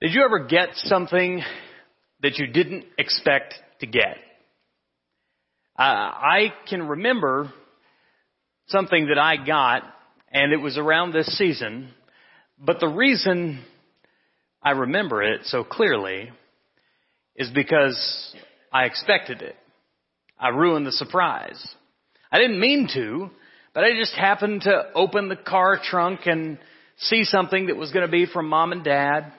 Did you ever get something that you didn't expect to get? Uh, I can remember something that I got, and it was around this season, but the reason I remember it so clearly is because I expected it. I ruined the surprise. I didn't mean to, but I just happened to open the car trunk and see something that was going to be from mom and dad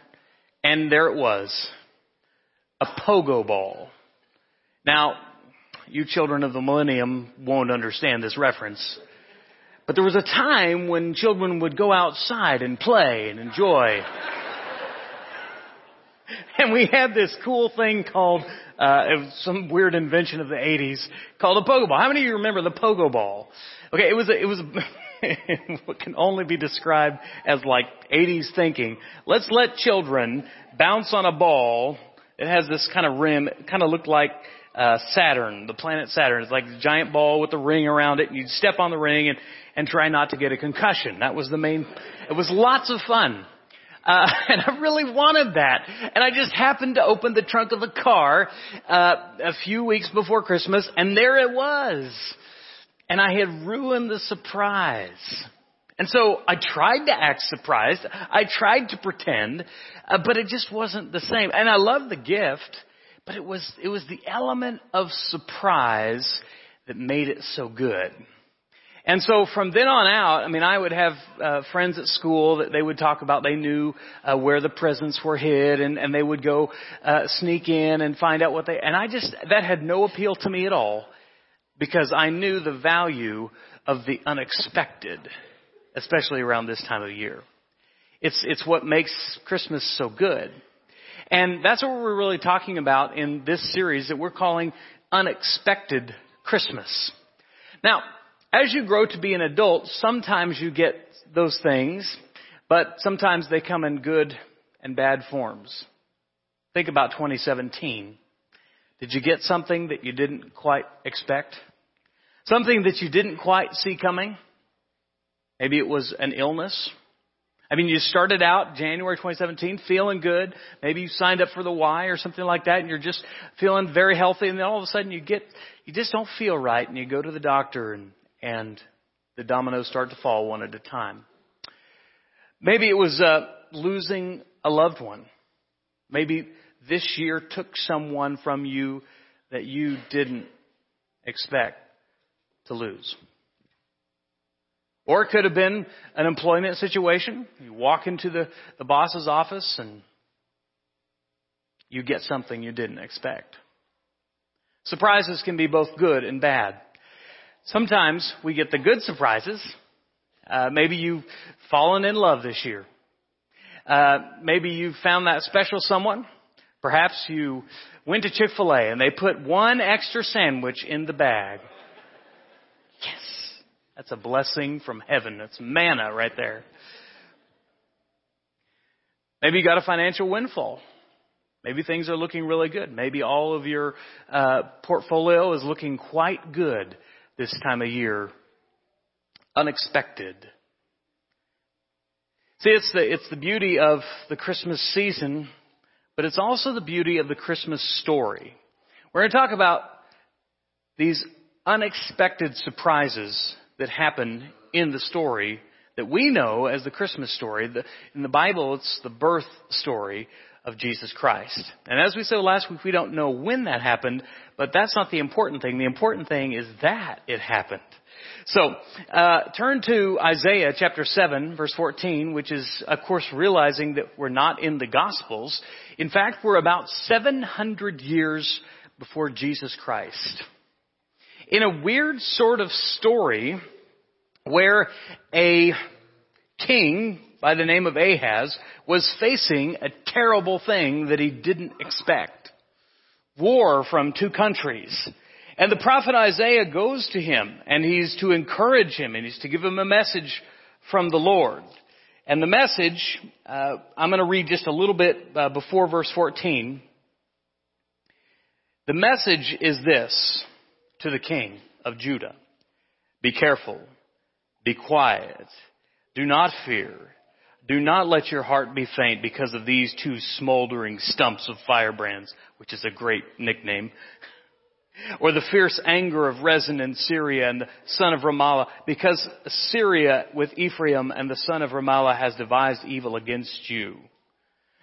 and there it was. A pogo ball. Now, you children of the millennium won't understand this reference. But there was a time when children would go outside and play and enjoy. and we had this cool thing called, uh, some weird invention of the 80s called a pogo ball. How many of you remember the pogo ball? Okay, it was a, it was a, what can only be described as like 80s thinking. Let's let children bounce on a ball. It has this kind of rim. It kind of looked like uh, Saturn, the planet Saturn. It's like a giant ball with a ring around it. And you'd step on the ring and, and try not to get a concussion. That was the main, it was lots of fun. Uh, and I really wanted that. And I just happened to open the trunk of the car, uh, a few weeks before Christmas and there it was and I had ruined the surprise. And so I tried to act surprised. I tried to pretend, uh, but it just wasn't the same. And I loved the gift, but it was, it was the element of surprise that made it so good. And so from then on out, I mean, I would have uh, friends at school that they would talk about. They knew uh, where the presents were hid, and, and they would go uh, sneak in and find out what they. And I just that had no appeal to me at all because I knew the value of the unexpected, especially around this time of year. It's, it's what makes Christmas so good. And that's what we're really talking about in this series that we're calling Unexpected Christmas. Now, as you grow to be an adult, sometimes you get those things, but sometimes they come in good and bad forms. Think about 2017. Did you get something that you didn't quite expect? Something that you didn't quite see coming. Maybe it was an illness. I mean, you started out January 2017 feeling good. Maybe you signed up for the Y or something like that and you're just feeling very healthy and then all of a sudden you get, you just don't feel right and you go to the doctor and, and the dominoes start to fall one at a time. Maybe it was, uh, losing a loved one. Maybe this year took someone from you that you didn't expect to lose. Or it could have been an employment situation. You walk into the, the boss's office and you get something you didn't expect. Surprises can be both good and bad. Sometimes we get the good surprises. Uh, maybe you've fallen in love this year. Uh, maybe you found that special someone. Perhaps you went to Chick-fil-A and they put one extra sandwich in the bag. That's a blessing from heaven. That's manna right there. Maybe you got a financial windfall. Maybe things are looking really good. Maybe all of your uh, portfolio is looking quite good this time of year. Unexpected. See, it's the, it's the beauty of the Christmas season, but it's also the beauty of the Christmas story. We're going to talk about these unexpected surprises that happen in the story that we know as the Christmas story. in the Bible, it's the birth story of Jesus Christ. And as we said last week, we don't know when that happened, but that's not the important thing. The important thing is that it happened. So, uh, turn to Isaiah chapter 7 verse 14, which is, of course, realizing that we're not in the Gospels. In fact, we're about 700 years before Jesus Christ in a weird sort of story where a king by the name of Ahaz was facing a terrible thing that he didn't expect. War from two countries. And the prophet Isaiah goes to him and he's to encourage him and he's to give him a message from the Lord. And the message, uh, I'm going to read just a little bit uh, before verse 14. The message is this to the king of Judah. Be careful. Be quiet. Do not fear. Do not let your heart be faint because of these two smoldering stumps of firebrands, which is a great nickname. Or the fierce anger of Rezin and Syria and the son of Remaliah, because Syria with Ephraim and the son of Remaliah has devised evil against you.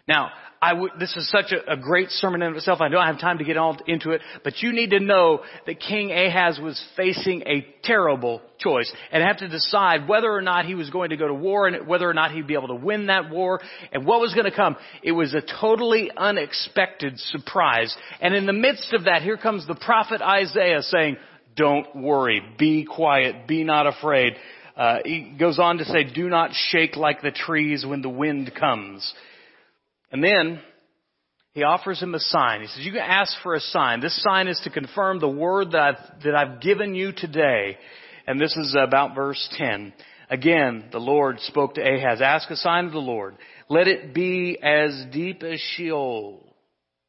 Now, I w- this is such a, a, great sermon in itself. I don't have time to get all into it, but you need to know that King Ahaz was facing a terrible choice and have to decide whether or not he was going to go to war and whether or not he'd be able to win that war and what was going to come. It was a totally unexpected surprise. And in the midst of that, here comes the prophet Isaiah saying, don't worry, be quiet, be not afraid. Uh, he goes on to say, do not shake like the trees when the wind comes. And then he offers him a sign. He says, you can ask for a sign. This sign is to confirm the word that I've, that I've given you today. And this is about verse 10. Again, the Lord spoke to Ahaz, ask a sign of the Lord. Let it be as deep as Sheol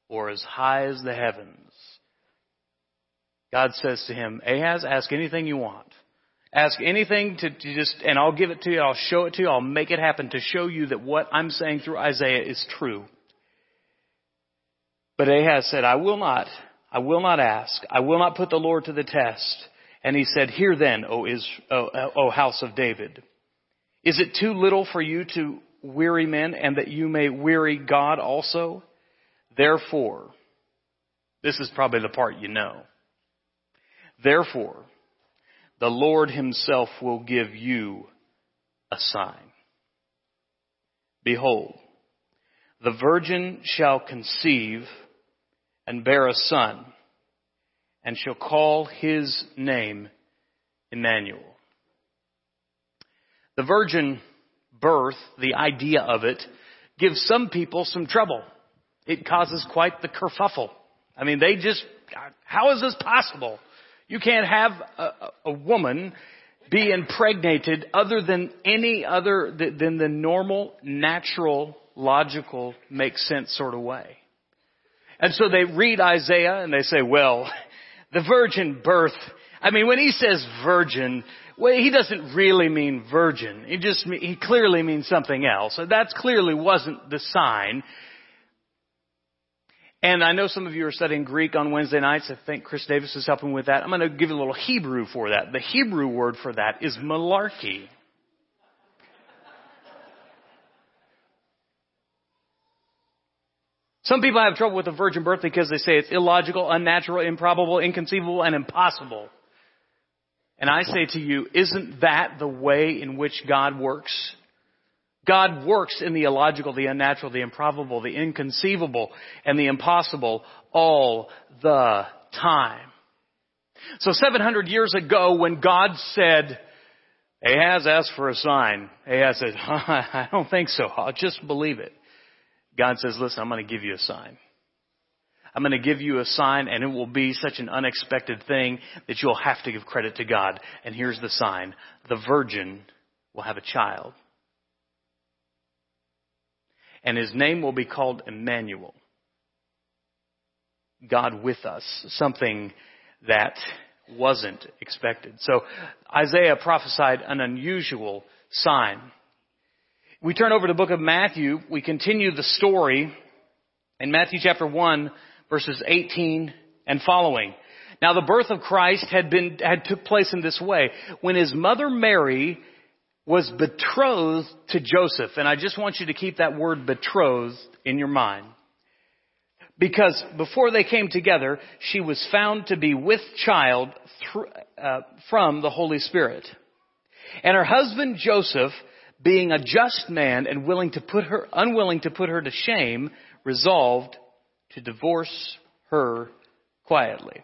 or as high as the heavens. God says to him, Ahaz, ask anything you want. Ask anything to, to, just, and I'll give it to you, I'll show it to you, I'll make it happen to show you that what I'm saying through Isaiah is true. But Ahaz said, I will not, I will not ask, I will not put the Lord to the test. And he said, Hear then, O, o, o house of David. Is it too little for you to weary men and that you may weary God also? Therefore, this is probably the part you know. Therefore, the Lord himself will give you a sign. Behold, the virgin shall conceive and bear a son, and shall call his name Emmanuel. The virgin birth, the idea of it, gives some people some trouble. It causes quite the kerfuffle. I mean, they just, how is this possible? You can't have a, a woman be impregnated other than any other, than the normal, natural, logical, makes sense sort of way. And so they read Isaiah and they say, well, the virgin birth, I mean, when he says virgin, well, he doesn't really mean virgin. He just, he clearly means something else. That clearly wasn't the sign. And I know some of you are studying Greek on Wednesday nights. I think Chris Davis is helping with that. I'm going to give you a little Hebrew for that. The Hebrew word for that is malarkey. Some people have trouble with the virgin birth because they say it's illogical, unnatural, improbable, inconceivable, and impossible. And I say to you, isn't that the way in which God works? God works in the illogical, the unnatural, the improbable, the inconceivable, and the impossible all the time. So 700 years ago when God said, Ahaz asked for a sign, Ahaz said, I don't think so. I'll just believe it. God says, listen, I'm going to give you a sign. I'm going to give you a sign and it will be such an unexpected thing that you'll have to give credit to God. And here's the sign. The virgin will have a child and his name will be called Emmanuel. God with us, something that wasn't expected. So Isaiah prophesied an unusual sign. We turn over to the book of Matthew, we continue the story in Matthew chapter 1 verses 18 and following. Now the birth of Christ had been, had took place in this way. When his mother Mary was betrothed to Joseph. And I just want you to keep that word betrothed in your mind. Because before they came together, she was found to be with child through, uh, from the Holy Spirit. And her husband Joseph, being a just man and willing to put her, unwilling to put her to shame, resolved to divorce her quietly.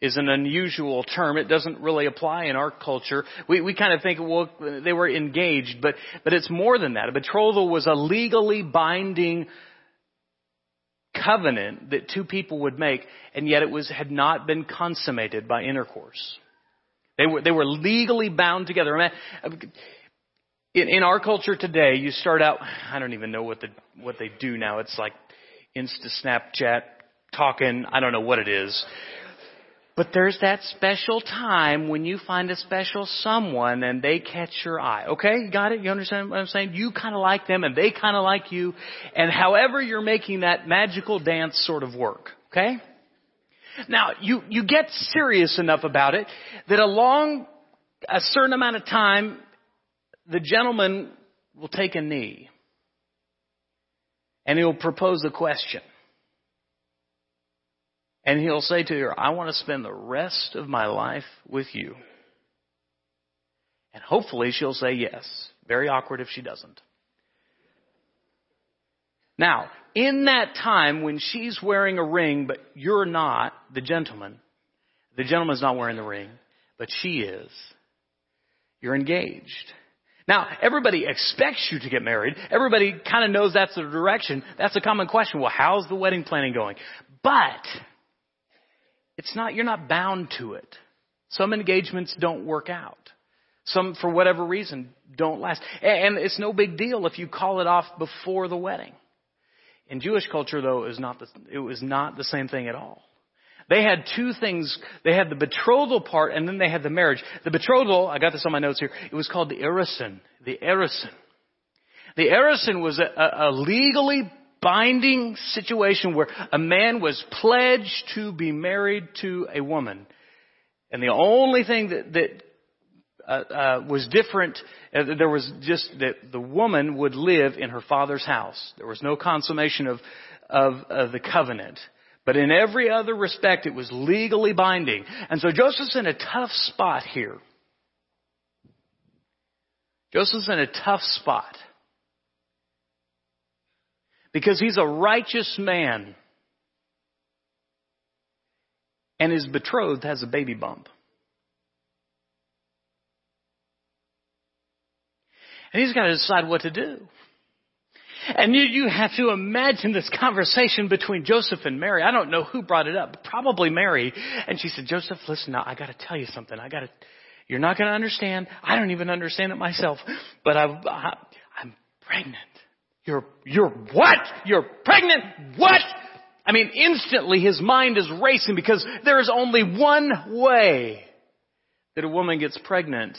is an unusual term. It doesn't really apply in our culture. We, we kind of think, well, they were engaged, but, but it's more than that. A betrothal was a legally binding covenant that two people would make, and yet it was, had not been consummated by intercourse. They were, they were legally bound together. In, in our culture today, you start out, I don't even know what the, what they do now. It's like Insta Snapchat, talking, I don't know what it is. But there's that special time when you find a special someone and they catch your eye. Okay? You got it? You understand what I'm saying? You kind of like them and they kind of like you. And however you're making that magical dance sort of work. Okay? Now, you, you get serious enough about it that along a certain amount of time, the gentleman will take a knee and he'll propose a question. And he'll say to her, I want to spend the rest of my life with you. And hopefully she'll say yes. Very awkward if she doesn't. Now, in that time when she's wearing a ring, but you're not the gentleman, the gentleman's not wearing the ring, but she is, you're engaged. Now, everybody expects you to get married. Everybody kind of knows that's the direction. That's a common question. Well, how's the wedding planning going? But, it's not, you're not bound to it. Some engagements don't work out. Some, for whatever reason, don't last. And it's no big deal if you call it off before the wedding. In Jewish culture, though, it was not the, it was not the same thing at all. They had two things. They had the betrothal part and then they had the marriage. The betrothal, I got this on my notes here, it was called the erusin. The erusin. The erusin was a, a legally binding situation where a man was pledged to be married to a woman. And the only thing that, that uh, uh, was different, uh, there was just that the woman would live in her father's house. There was no consummation of, of, of the covenant. But in every other respect, it was legally binding. And so Joseph's in a tough spot here. Joseph's in a tough spot because he's a righteous man and his betrothed has a baby bump. And he's got to decide what to do. And you, you have to imagine this conversation between Joseph and Mary. I don't know who brought it up, probably Mary. And she said, Joseph, listen now, I gotta tell you something. I gotta, you're not gonna understand. I don't even understand it myself, but I, I, I'm pregnant. You're, you're what? You're pregnant? What? I mean, instantly his mind is racing because there is only one way that a woman gets pregnant,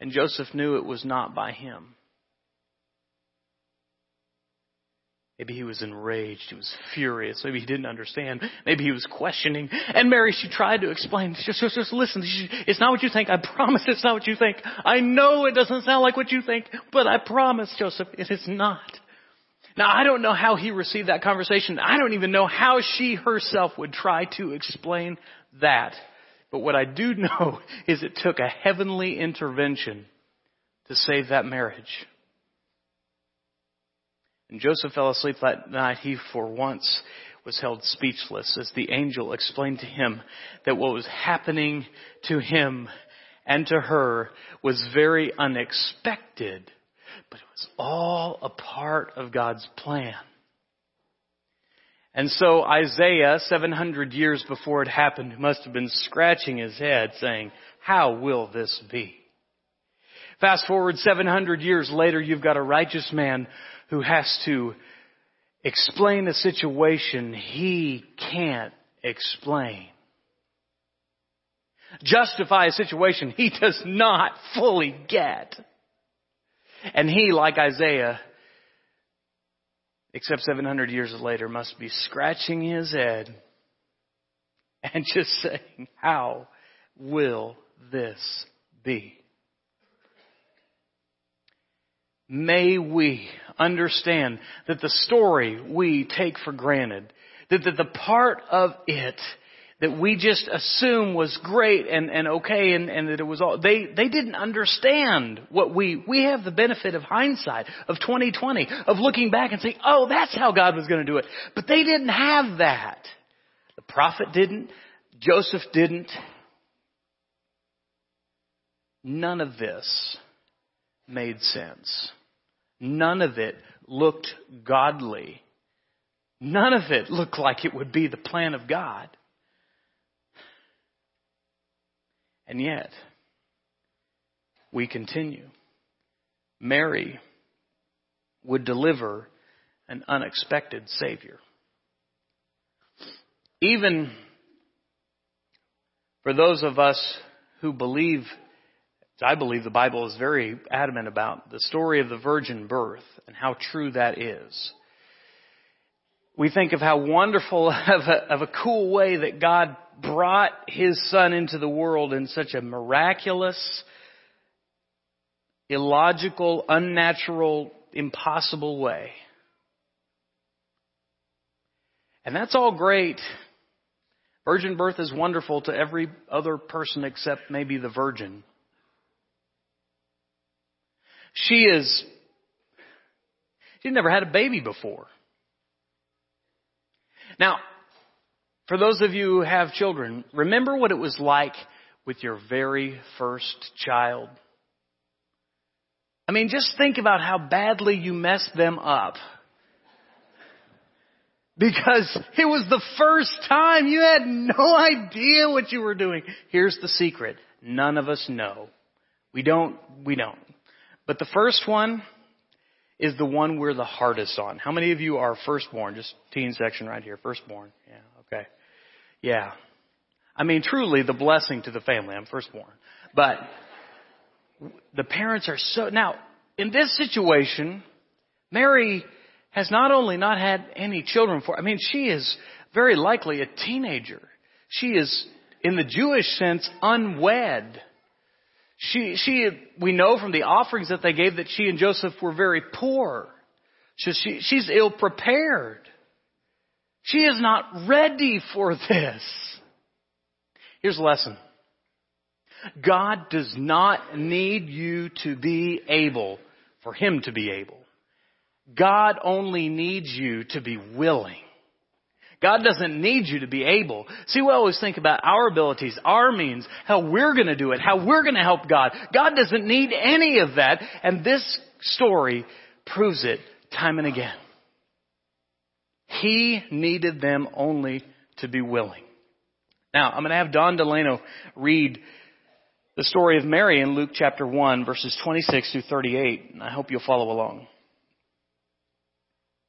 and Joseph knew it was not by him. Maybe he was enraged. He was furious. Maybe he didn't understand. Maybe he was questioning. And Mary, she tried to explain. Just, just, just listen. It's not what you think. I promise it's not what you think. I know it doesn't sound like what you think, but I promise, Joseph, it is not. Now, I don't know how he received that conversation. I don't even know how she herself would try to explain that. But what I do know is it took a heavenly intervention to save that marriage. And Joseph fell asleep that night. He, for once, was held speechless as the angel explained to him that what was happening to him and to her was very unexpected but it was all a part of God's plan. And so Isaiah, 700 years before it happened, must have been scratching his head saying, how will this be? Fast forward 700 years later, you've got a righteous man who has to explain a situation he can't explain. Justify a situation he does not fully get. And he, like Isaiah, except 700 years later, must be scratching his head and just saying, How will this be? may we understand that the story we take for granted, that, the part of it that we just assume was great and, and okay and, and that it was all, they, they didn't understand what we, we have the benefit of hindsight, of 2020, of looking back and saying, oh, that's how God was going to do it. But they didn't have that. The prophet didn't. Joseph didn't. None of this made sense. None of it looked godly. None of it looked like it would be the plan of God. And yet, we continue. Mary would deliver an unexpected Savior. Even for those of us who believe, I believe the Bible is very adamant about the story of the virgin birth and how true that is. We think of how wonderful of a, of a cool way that God brought his son into the world in such a miraculous, illogical, unnatural, impossible way. And that's all great. Virgin birth is wonderful to every other person except maybe the virgin. She is, she's never had a baby before. Now, for those of you who have children, remember what it was like with your very first child? I mean, just think about how badly you messed them up. Because it was the first time you had no idea what you were doing. Here's the secret. None of us know. We don't, we don't. But the first one is the one we're the hardest on. How many of you are firstborn? Just teen section right here. Firstborn. Yeah, okay. Yeah. I mean, truly the blessing to the family. I'm firstborn. But the parents are so, now, in this situation, Mary has not only not had any children for, I mean, she is very likely a teenager. She is, in the Jewish sense, unwed. She, she, we know from the offerings that they gave that she and Joseph were very poor. So she, she's ill prepared. She is not ready for this. Here's a lesson. God does not need you to be able for Him to be able. God only needs you to be willing. God doesn't need you to be able. See, we always think about our abilities, our means, how we're going to do it, how we're going to help God. God doesn't need any of that, and this story proves it time and again. He needed them only to be willing. Now, I'm going to have Don Delano read the story of Mary in Luke chapter 1, verses 26 through 38, and I hope you'll follow along.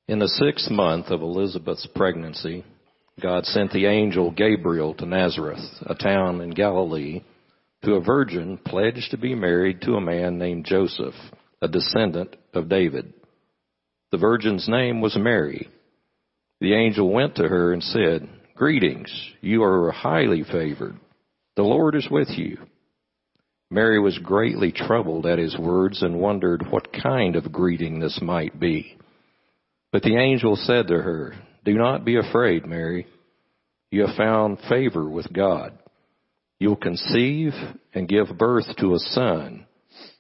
In the sixth month of Elizabeth's pregnancy, God sent the angel Gabriel to Nazareth, a town in Galilee, to a virgin pledged to be married to a man named Joseph, a descendant of David. The virgin's name was Mary. The angel went to her and said, Greetings, you are highly favored. The Lord is with you. Mary was greatly troubled at his words and wondered what kind of greeting this might be. But the angel said to her, Do not be afraid, Mary. You have found favor with God. You'll conceive and give birth to a son.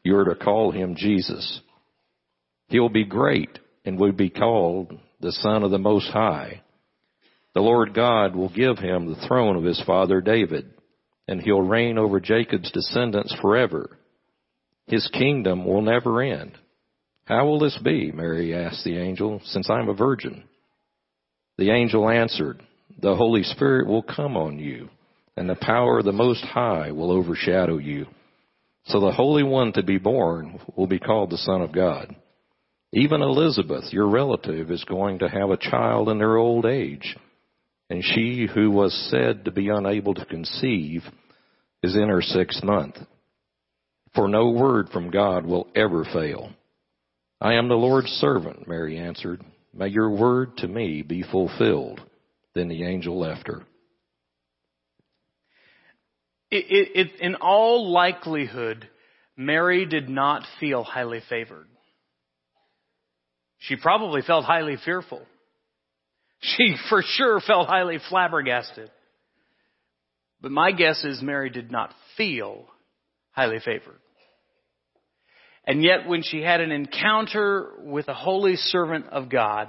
You're to call him Jesus. He'll be great and will be called the Son of the Most High. The Lord God will give him the throne of his father David, and he'll reign over Jacob's descendants forever. His kingdom will never end. How will this be? Mary asked the angel, since I'm a virgin. The angel answered, The Holy Spirit will come on you, and the power of the Most High will overshadow you. So the Holy One to be born will be called the Son of God. Even Elizabeth, your relative, is going to have a child in her old age, and she who was said to be unable to conceive is in her sixth month. For no word from God will ever fail. I am the Lord's servant, Mary answered. May your word to me be fulfilled. Then the angel left her. It, it, it, in all likelihood, Mary did not feel highly favored. She probably felt highly fearful. She for sure felt highly flabbergasted. But my guess is Mary did not feel highly favored. And yet when she had an encounter with a holy servant of God,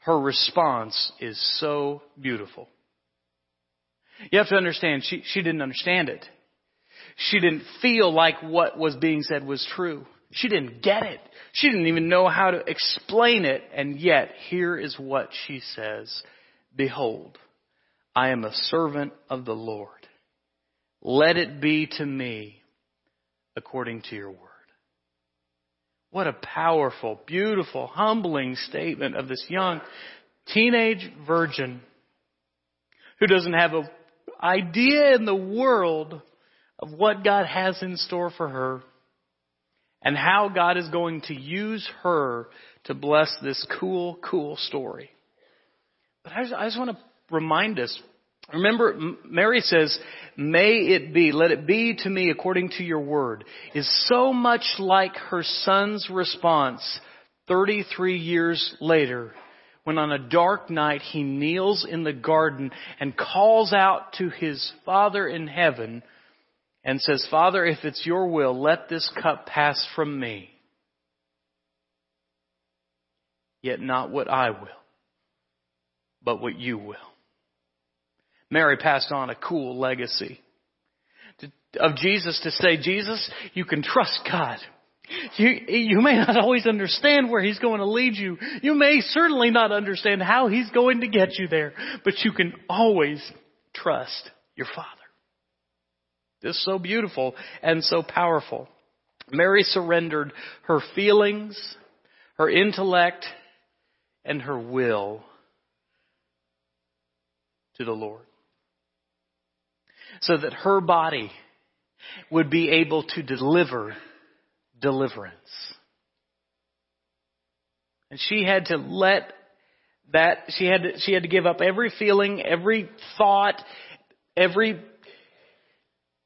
her response is so beautiful. You have to understand, she, she didn't understand it. She didn't feel like what was being said was true. She didn't get it. She didn't even know how to explain it. And yet, here is what she says. Behold, I am a servant of the Lord. Let it be to me according to your word. What a powerful, beautiful, humbling statement of this young teenage virgin who doesn't have an idea in the world of what God has in store for her and how God is going to use her to bless this cool, cool story. But I just, I just want to remind us, remember, Mary says, may it be, let it be to me according to your word, is so much like her son's response 33 years later when on a dark night he kneels in the garden and calls out to his father in heaven and says, Father, if it's your will, let this cup pass from me. Yet not what I will, but what you will. Mary passed on a cool legacy of Jesus to say, Jesus, you can trust God. You, you may not always understand where He's going to lead you. You may certainly not understand how He's going to get you there, but you can always trust your Father. This so beautiful and so powerful. Mary surrendered her feelings, her intellect, and her will to the Lord. So that her body would be able to deliver deliverance. And she had to let that, she had to, she had to give up every feeling, every thought, every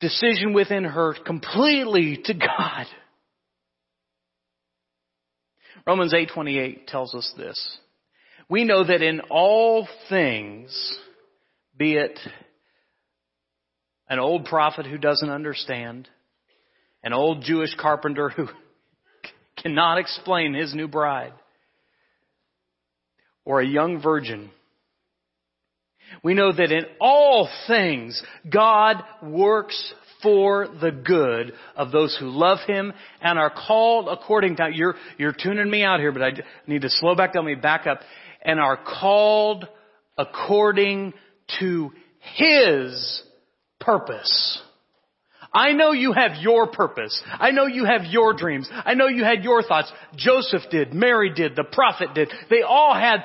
decision within her completely to God. Romans 8:28 tells us this. We know that in all things, be it an old prophet who doesn't understand, an old Jewish carpenter who cannot explain his new bride, or a young virgin we know that in all things, God works for the good of those who love Him and are called according to, you're, you're tuning me out here, but I need to slow back down, let me back up, and are called according to His purpose. I know you have your purpose. I know you have your dreams. I know you had your thoughts. Joseph did. Mary did. The prophet did. They all had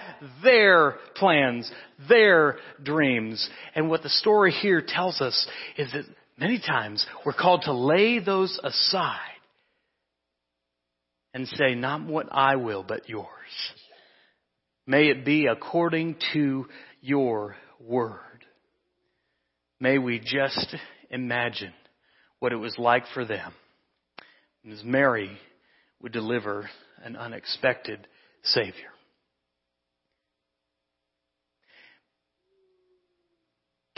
their plans, their dreams. And what the story here tells us is that many times we're called to lay those aside and say, not what I will, but yours. May it be according to your word. May we just imagine what it was like for them. As Mary would deliver an unexpected Savior.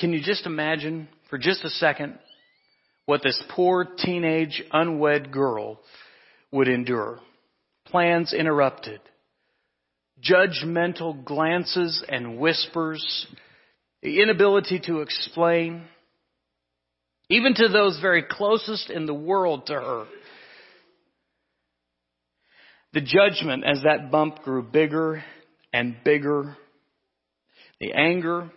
Can you just imagine for just a second what this poor teenage unwed girl would endure? Plans interrupted, judgmental glances and whispers, the inability to explain, even to those very closest in the world to her. The judgment as that bump grew bigger and bigger, the anger,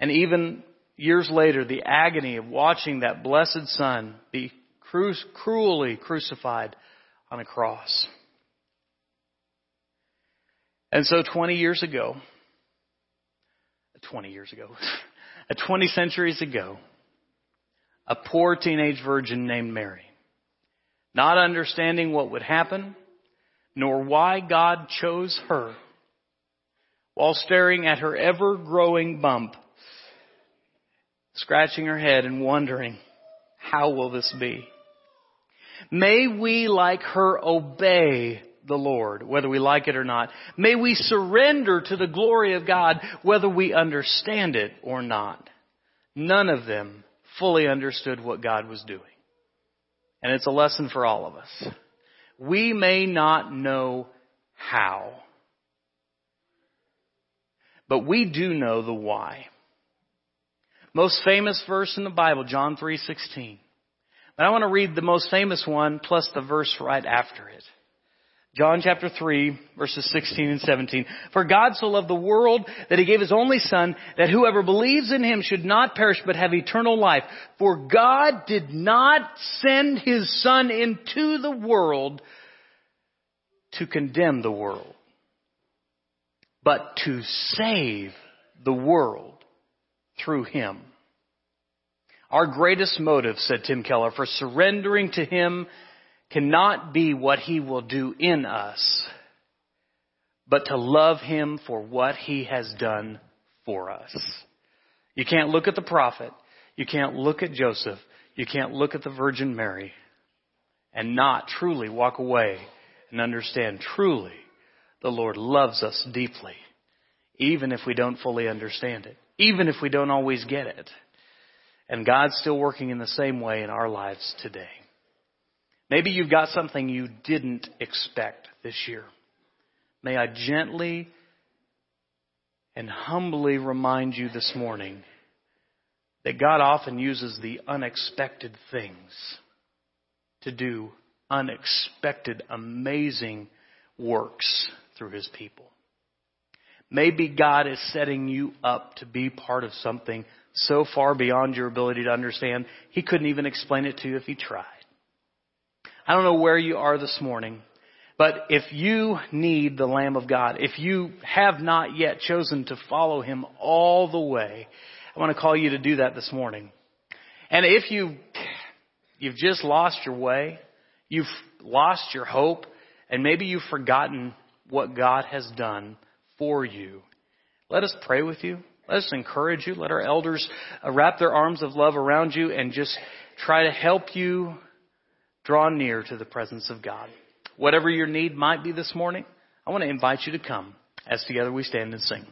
and even years later, the agony of watching that blessed son be cru- cruelly crucified on a cross. And so 20 years ago, 20 years ago, 20 centuries ago, a poor teenage virgin named Mary, not understanding what would happen, nor why God chose her, while staring at her ever growing bump, scratching her head and wondering, how will this be? May we, like her, obey the Lord, whether we like it or not. May we surrender to the glory of God, whether we understand it or not. None of them fully understood what God was doing. And it's a lesson for all of us. We may not know how, but we do know the why. Most famous verse in the Bible, John 3:16. But I want to read the most famous one plus the verse right after it. John chapter 3 verses 16 and 17. For God so loved the world that he gave his only son that whoever believes in him should not perish but have eternal life. For God did not send his son into the world to condemn the world, but to save the world through him. Our greatest motive, said Tim Keller, for surrendering to him cannot be what he will do in us, but to love him for what he has done for us. You can't look at the prophet. You can't look at Joseph. You can't look at the Virgin Mary and not truly walk away and understand truly the Lord loves us deeply, even if we don't fully understand it, even if we don't always get it. And God's still working in the same way in our lives today. Maybe you've got something you didn't expect this year. May I gently and humbly remind you this morning that God often uses the unexpected things to do unexpected, amazing works through His people. Maybe God is setting you up to be part of something so far beyond your ability to understand, He couldn't even explain it to you if He tried. I don't know where you are this morning, but if you need the Lamb of God, if you have not yet chosen to follow Him all the way, I want to call you to do that this morning. And if you, you've just lost your way, you've lost your hope, and maybe you've forgotten what God has done for you, let us pray with you. Let us encourage you. Let our elders uh, wrap their arms of love around you and just try to help you draw near to the presence of God. Whatever your need might be this morning, I want to invite you to come as together we stand and sing.